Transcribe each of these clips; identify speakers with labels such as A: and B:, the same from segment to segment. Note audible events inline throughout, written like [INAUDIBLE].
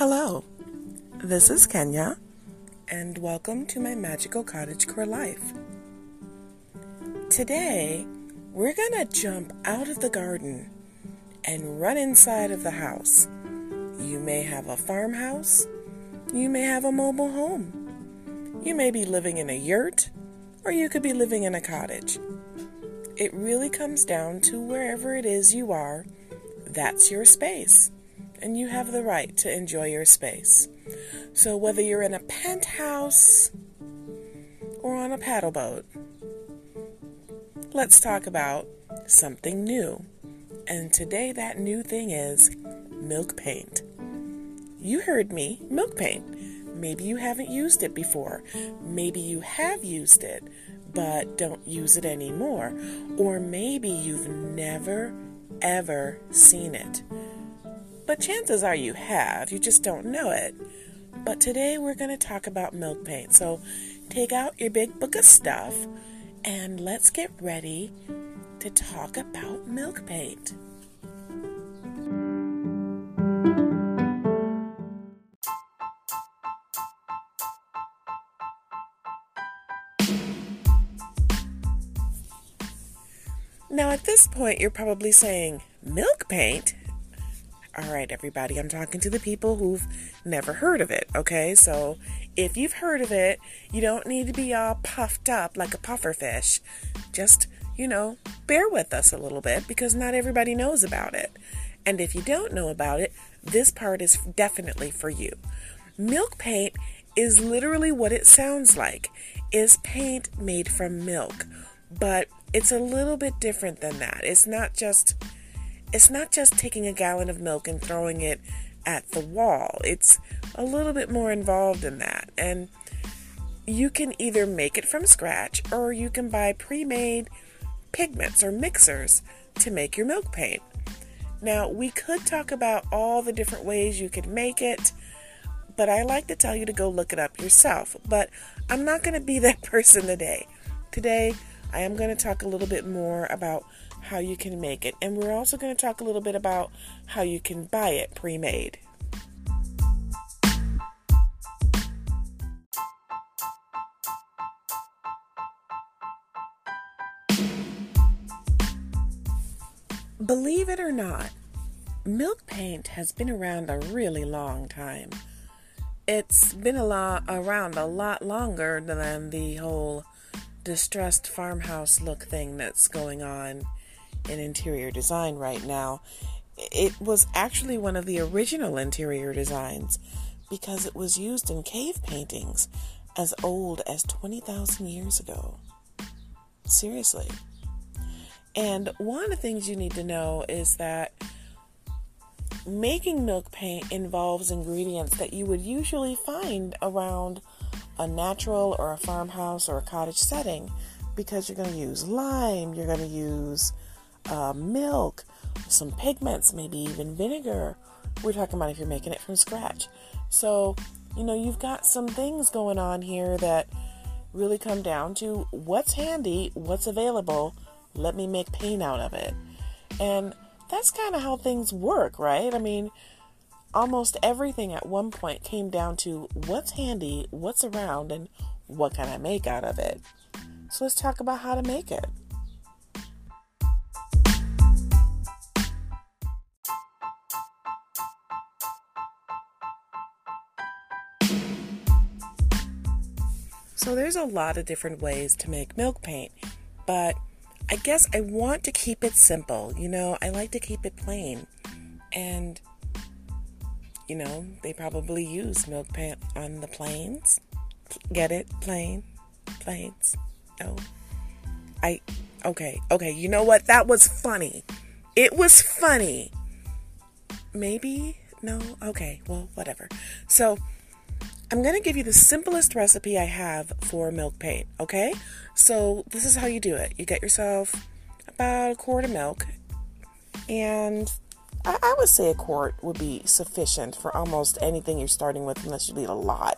A: Hello, this is Kenya, and welcome to my magical cottagecore life. Today, we're gonna jump out of the garden and run inside of the house. You may have a farmhouse, you may have a mobile home, you may be living in a yurt, or you could be living in a cottage. It really comes down to wherever it is you are, that's your space and you have the right to enjoy your space. So, whether you're in a penthouse or on a paddle boat, let's talk about something new. And today, that new thing is milk paint. You heard me, milk paint. Maybe you haven't used it before. Maybe you have used it, but don't use it anymore. Or maybe you've never, ever seen it. But chances are you have, you just don't know it. But today we're going to talk about milk paint. So take out your big book of stuff and let's get ready to talk about milk paint. Now, at this point, you're probably saying, Milk paint? All right, everybody, I'm talking to the people who've never heard of it, okay? So if you've heard of it, you don't need to be all puffed up like a puffer fish. Just, you know, bear with us a little bit because not everybody knows about it. And if you don't know about it, this part is definitely for you. Milk paint is literally what it sounds like. Is paint made from milk, but it's a little bit different than that. It's not just it's not just taking a gallon of milk and throwing it at the wall. It's a little bit more involved in that. And you can either make it from scratch or you can buy pre made pigments or mixers to make your milk paint. Now, we could talk about all the different ways you could make it, but I like to tell you to go look it up yourself. But I'm not going to be [LAUGHS] that person today. Today, I am going to talk a little bit more about how you can make it. And we're also going to talk a little bit about how you can buy it pre made. Believe it or not, milk paint has been around a really long time. It's been a lot around a lot longer than the whole distressed farmhouse look thing that's going on in interior design right now. It was actually one of the original interior designs because it was used in cave paintings as old as 20,000 years ago. Seriously. And one of the things you need to know is that making milk paint involves ingredients that you would usually find around a natural or a farmhouse or a cottage setting because you're going to use lime, you're going to use uh, milk, some pigments, maybe even vinegar. We're talking about if you're making it from scratch. So, you know, you've got some things going on here that really come down to what's handy, what's available, let me make paint out of it. And that's kind of how things work, right? I mean, almost everything at one point came down to what's handy, what's around, and what can I make out of it. So let's talk about how to make it. So there's a lot of different ways to make milk paint, but I guess I want to keep it simple. You know, I like to keep it plain. And you know, they probably use milk paint on the planes. Get it? Plain? planes. No. I okay, okay. You know what? That was funny. It was funny. Maybe? No? Okay, well, whatever. So, I'm going to give you the simplest recipe I have for milk paint, okay? So, this is how you do it. You get yourself about a quart of milk, and I, I would say a quart would be sufficient for almost anything you're starting with, unless you need a lot.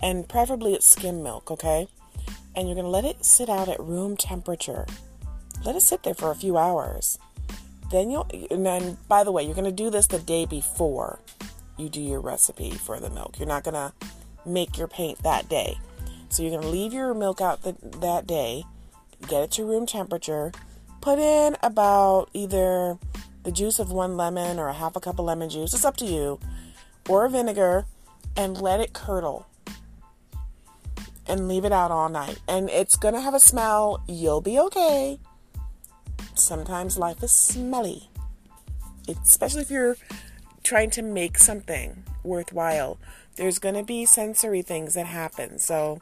A: And preferably it's skim milk, okay? And you're going to let it sit out at room temperature. Let it sit there for a few hours. Then you'll, and then, by the way, you're going to do this the day before you do your recipe for the milk. You're not going to make your paint that day. So you're going to leave your milk out that day, get it to room temperature, put in about either the juice of one lemon or a half a cup of lemon juice, it's up to you, or vinegar, and let it curdle. And leave it out all night. And it's to have a smell. You'll be okay. Sometimes life is smelly, especially if you're trying to make something worthwhile. There's going to be sensory things that happen. So,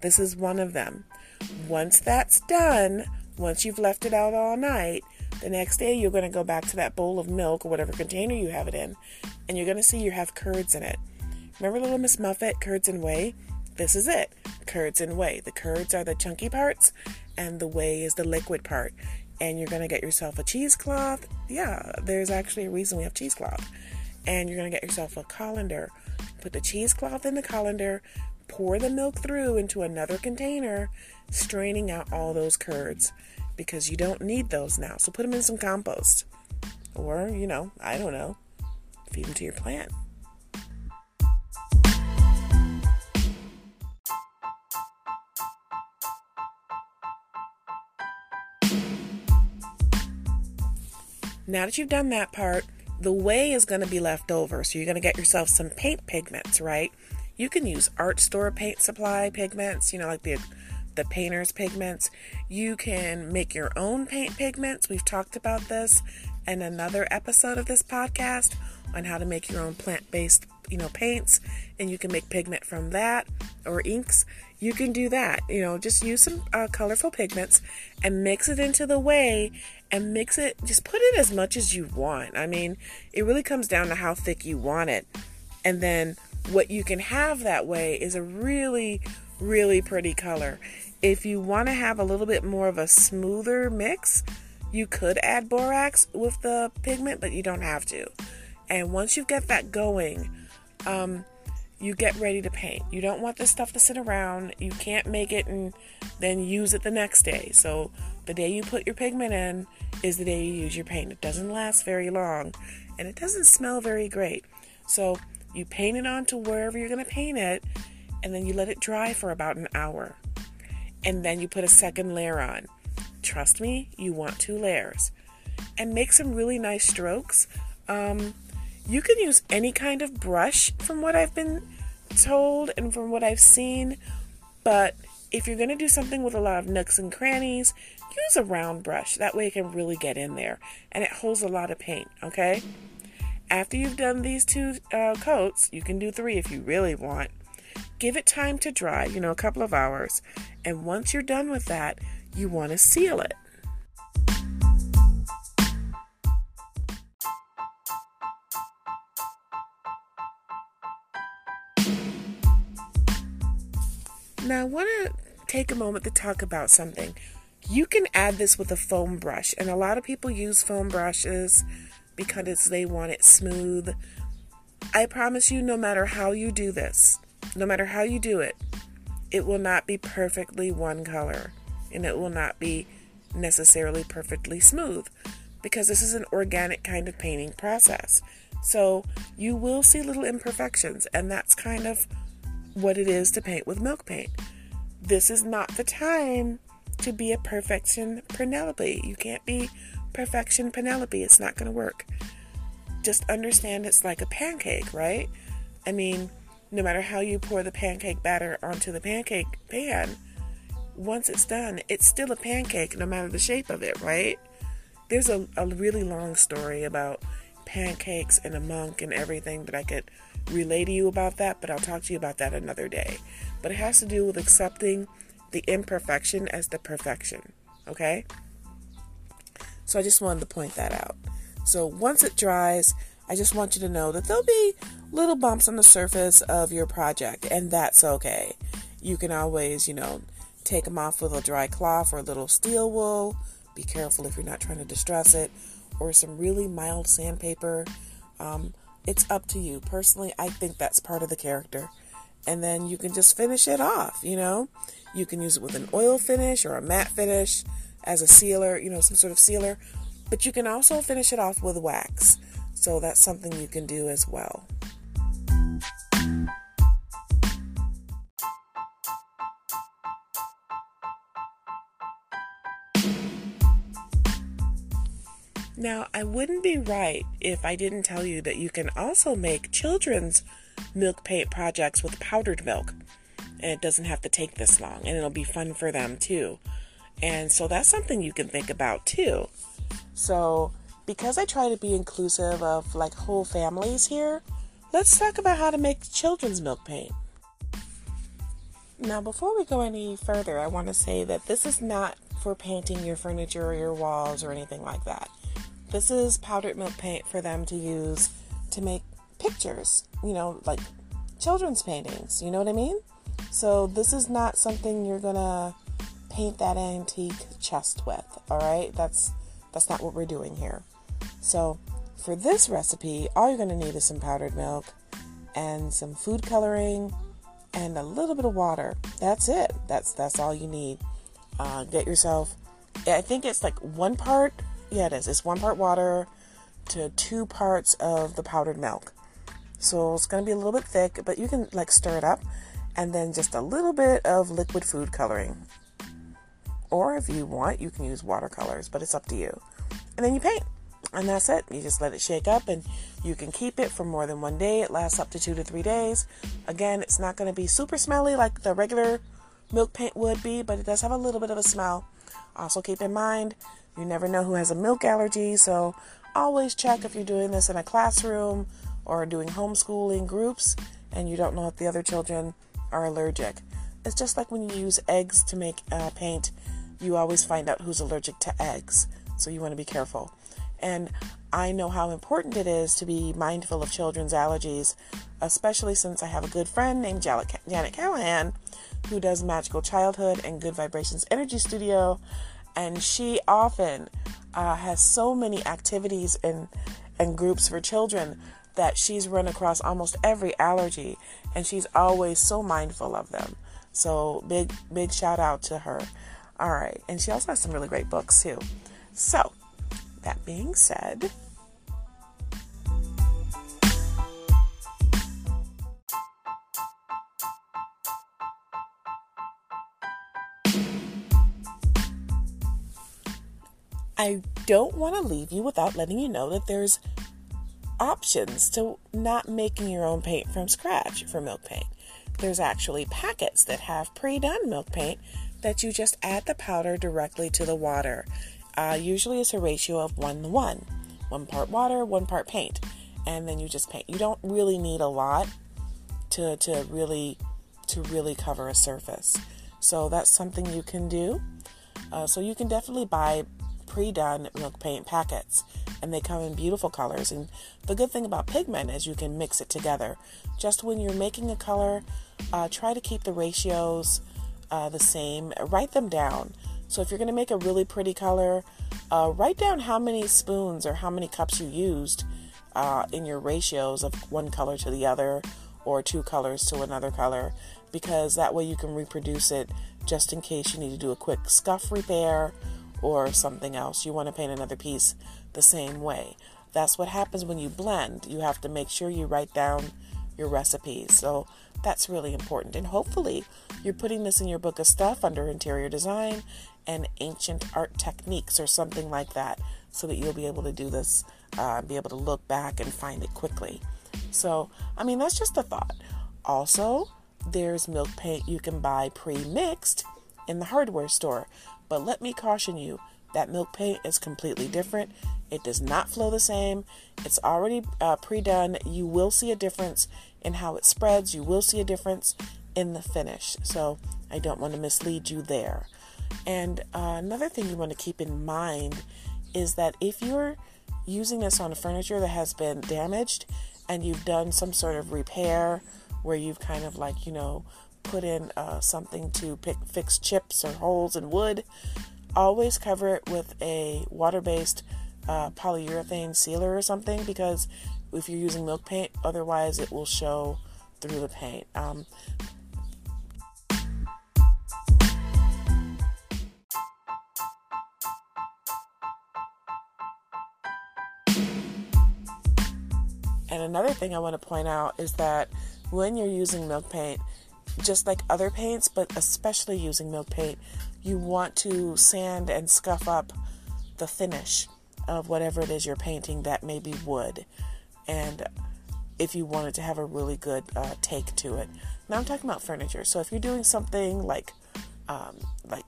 A: this is one of them. Once that's done, once you've left it out all night, the next day you're going to go back to that bowl of milk or whatever container you have it in, and you're going to see you have curds in it. Remember Little Miss Muffet, curds and whey? This is it curds and whey. The curds are the chunky parts, and the whey is the liquid part. And you're going to get yourself a cheesecloth. Yeah, there's actually a reason we have cheesecloth. And you're going to get yourself a colander. Put the cheesecloth in the colander, pour the milk through into another container, straining out all those curds because you don't need those now. So put them in some compost. Or, you know, I don't know, feed them to your plant. Now that you've done that part, the whey is going to be left over. So you're going to get yourself some paint pigments, right? You can use art store paint supply pigments, you know, like the the painter's pigments. You can make your own paint pigments. We've talked about this in another episode of this podcast on how to make your own plant-based, you know, paints and you can make pigment from that or inks. You can do that. You know, just use some uh, colorful pigments and mix it into the whey and mix it just put it as much as you want. I mean, it really comes down to how thick you want it. And then what you can have that way is a really really pretty color. If you want to have a little bit more of a smoother mix, you could add borax with the pigment, but you don't have to. And once you get that going, um, you get ready to paint. You don't want this stuff to sit around. You can't make it and then use it the next day. So the day you put your pigment in is the day you use your paint. It doesn't last very long and it doesn't smell very great. So you paint it onto wherever you're going to paint it and then you let it dry for about an hour and then you put a second layer on. Trust me, you want two layers. And make some really nice strokes. Um, you can use any kind of brush from what I've been told and from what I've seen, but if you're going to do something with a lot of nooks and crannies, use a round brush. That way it can really get in there and it holds a lot of paint, okay? After you've done these two uh, coats, you can do three if you really want. Give it time to dry, you know, a couple of hours. And once you're done with that, you want to seal it. Want to take a moment to talk about something. You can add this with a foam brush, and a lot of people use foam brushes because they want it smooth. I promise you, no matter how you do this, no matter how you do it, it will not be perfectly one color and it will not be necessarily perfectly smooth because this is an organic kind of painting process. So you will see little imperfections, and that's kind of what it is to paint with milk paint. This is not the time to be a perfection Penelope. You can't be perfection Penelope, it's not going to work. Just understand it's like a pancake, right? I mean, no matter how you pour the pancake batter onto the pancake pan, once it's done, it's still a pancake no matter the shape of it, right? There's a, a really long story about pancakes and a monk and everything that I could relay to you about that, but I'll talk to you about that another day. But it has to do with accepting the imperfection as the perfection, okay? So I just wanted to point that out. So once it dries, I just want you to know that there'll be little bumps on the surface of your project, and that's okay. You can always, you know, take them off with a dry cloth or a little steel wool. Be careful if you're not trying to distress it, or some really mild sandpaper. Um, it's up to you. Personally, I think that's part of the character. And then you can just finish it off, you know? You can use it with an oil finish or a matte finish as a sealer, you know, some sort of sealer. But you can also finish it off with wax. So that's something you can do as well. Now, I wouldn't be right if I didn't tell you that you can also make children's milk paint projects with powdered milk. And it doesn't have to take this long, and it'll be fun for them too. And so that's something you can think about too. So, because I try to be inclusive of like whole families here, let's talk about how to make children's milk paint. Now, before we go any further, I want to say that this is not for painting your furniture or your walls or anything like that. This is powdered milk paint for them to use to make pictures, you know, like children's paintings, you know what I mean? So, this is not something you're going to paint that antique chest with, all right? That's that's not what we're doing here. So, for this recipe, all you're going to need is some powdered milk and some food coloring and a little bit of water. That's it. That's that's all you need. Uh, get yourself. I think it's like one part. Yeah, it is. It's one part water to two parts of the powdered milk. So it's going to be a little bit thick, but you can like stir it up, and then just a little bit of liquid food coloring. Or if you want, you can use watercolors, but it's up to you. And then you paint. And that's it. You just let it shake up and you can keep it for more than one day. It lasts up to two to three days. Again, it's not going to be super smelly like the regular milk paint would be, but it does have a little bit of a smell. Also, keep in mind, you never know who has a milk allergy, so always check if you're doing this in a classroom or doing homeschooling groups and you don't know if the other children are allergic. It's just like when you use eggs to make uh, paint, you always find out who's allergic to eggs, so you want to be careful. And I know how important it is to be mindful of children's allergies, especially since I have a good friend named Janet Callahan who does Magical Childhood and Good Vibrations Energy Studio. And she often uh, has so many activities and, and groups for children that she's run across almost every allergy and she's always so mindful of them. So big, big shout out to her. All right. And she also has some really great books too. So, that being said, I don't want to leave you without letting you know that there's options to not making your own paint from scratch for milk paint. There's actually packets that have pre done milk paint that you just add the powder directly to the water. Uh, usually it's a ratio of one to one one part water, one part paint, and then you just paint. You don't really need a lot to, to really to really cover a surface. So that's something you can do. Uh, so you can definitely buy pre-done milk paint packets and they come in beautiful colors. And the good thing about pigment is you can mix it together. Just when you're making a color uh, try to keep the ratios uh, the same. Write them down. So if you're going to make a really pretty color, uh, write down how many spoons or how many cups you used uh, in your ratios of one color to the other or two colors to another color because that way you can reproduce it just in case you need to do a quick scuff repair or something else. You want to paint another piece the same way. That's what happens when you blend. You have to make sure you write down your recipes. So that's really important. And hopefully, you're putting this in your book of stuff under interior design and ancient art techniques or something like that so that you'll be able to do this, uh, be able to look back and find it quickly. So, I mean, that's just a thought. Also, there's milk paint you can buy pre mixed in the hardware store. But let me caution you that milk paint is completely different. It does not flow the same. It's already uh, pre done. You will see a difference in how it spreads. You will see a difference in the finish. So I don't want to mislead you there. And uh, another thing you want to keep in mind is that if you're using this on furniture that has been damaged and you've done some sort of repair where you've kind of like, you know, put in uh, something to pick, fix chips or holes in wood, always cover it with a water based uh, polyurethane sealer or something because if you're using milk paint, otherwise it will show through the paint. Um, And another thing I want to point out is that when you're using milk paint, just like other paints, but especially using milk paint, you want to sand and scuff up the finish. of whatever it is you're painting that may be wood. And if you wanted to have a really good uh, take to it. Now I'm talking about furniture. So if you're doing something like um, like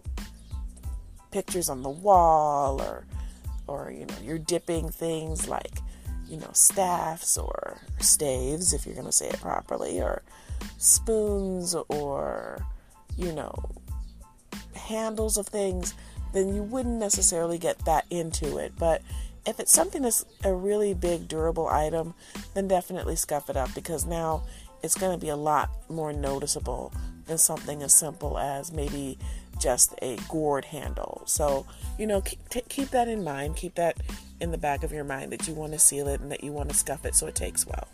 A: pictures on the wall or or you know you're dipping things like you know staffs or staves if you're going to say it properly or spoons or you know handles of things then you wouldn't necessarily get that into it but if it's something that's a really big durable item then definitely scuff it up because now it's going to be a lot more noticeable than something as simple as maybe just a gourd handle. So, you know, keep, t- keep that in mind. Keep that in the back of your mind that you want to seal it and that you want to scuff it so it takes well.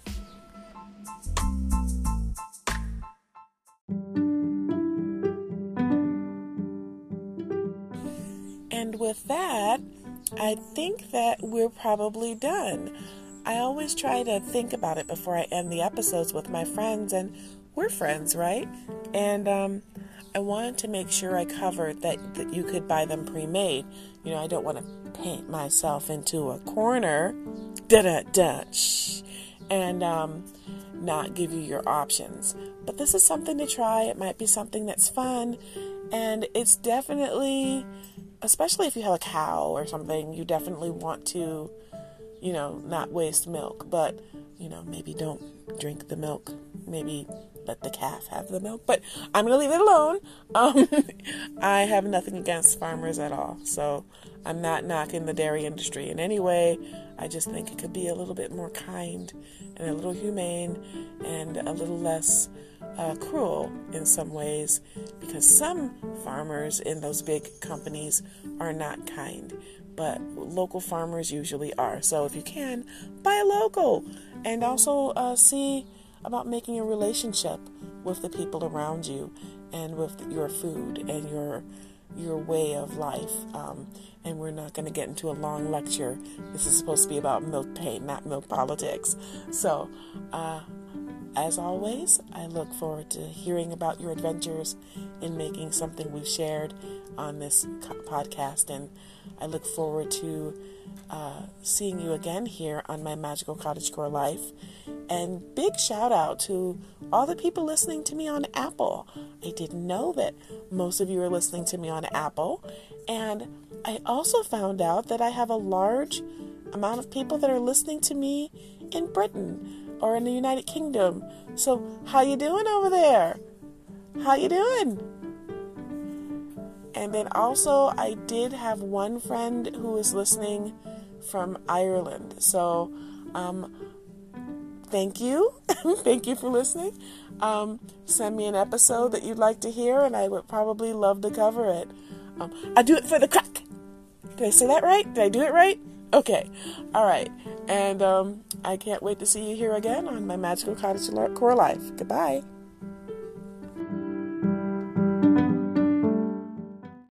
A: That, I think that we're probably done. I always try to think about it before I end the episodes with my friends, and we're friends, right? And um, I wanted to make sure I covered that, that you could buy them pre made. You know, I don't want to paint myself into a corner, da da da, and um, not give you your options. But this is something to try. It might be something that's fun, and it's definitely, especially if you have a cow or something, you definitely want to you know, not waste milk, but, you know, maybe don't drink the milk. Maybe let the calf have the milk. But I'm to leave it alone. Um, [LAUGHS] I have nothing against farmers at all. So I'm not knocking the dairy industry in any way. I just think it could be a little bit more kind and a little humane and a little less uh, cruel in some ways because some farmers in those big companies are not kind but local farmers usually are. So if you can, buy local and also uh, see about making a relationship with the people around you and with your food and your your way of life. Um, and we're not going to get into a long lecture. This is supposed to be about milk paint, not milk politics. So, uh, as always, I look forward to hearing about your adventures in making something we've shared on this podcast. And I look forward to uh, seeing you again here on my Magical Cottage Core Life. And big shout out to all the people listening to me on Apple. I didn't know that most of you are listening to me on Apple. And I also found out that I have a large amount of people that are listening to me in Britain or in the United Kingdom. So, how you doing over there? How you doing? And then also, I did have one friend who was listening from Ireland. So, um, thank you. [LAUGHS] thank you for listening. Um, send me an episode that you'd like to hear, and I would probably love to cover it. Um, I do it for the crack. Did I say that right? Did I do it right? Okay. All right. And um, I can't wait to see you here again on my Magical Cottage Core Life. Goodbye.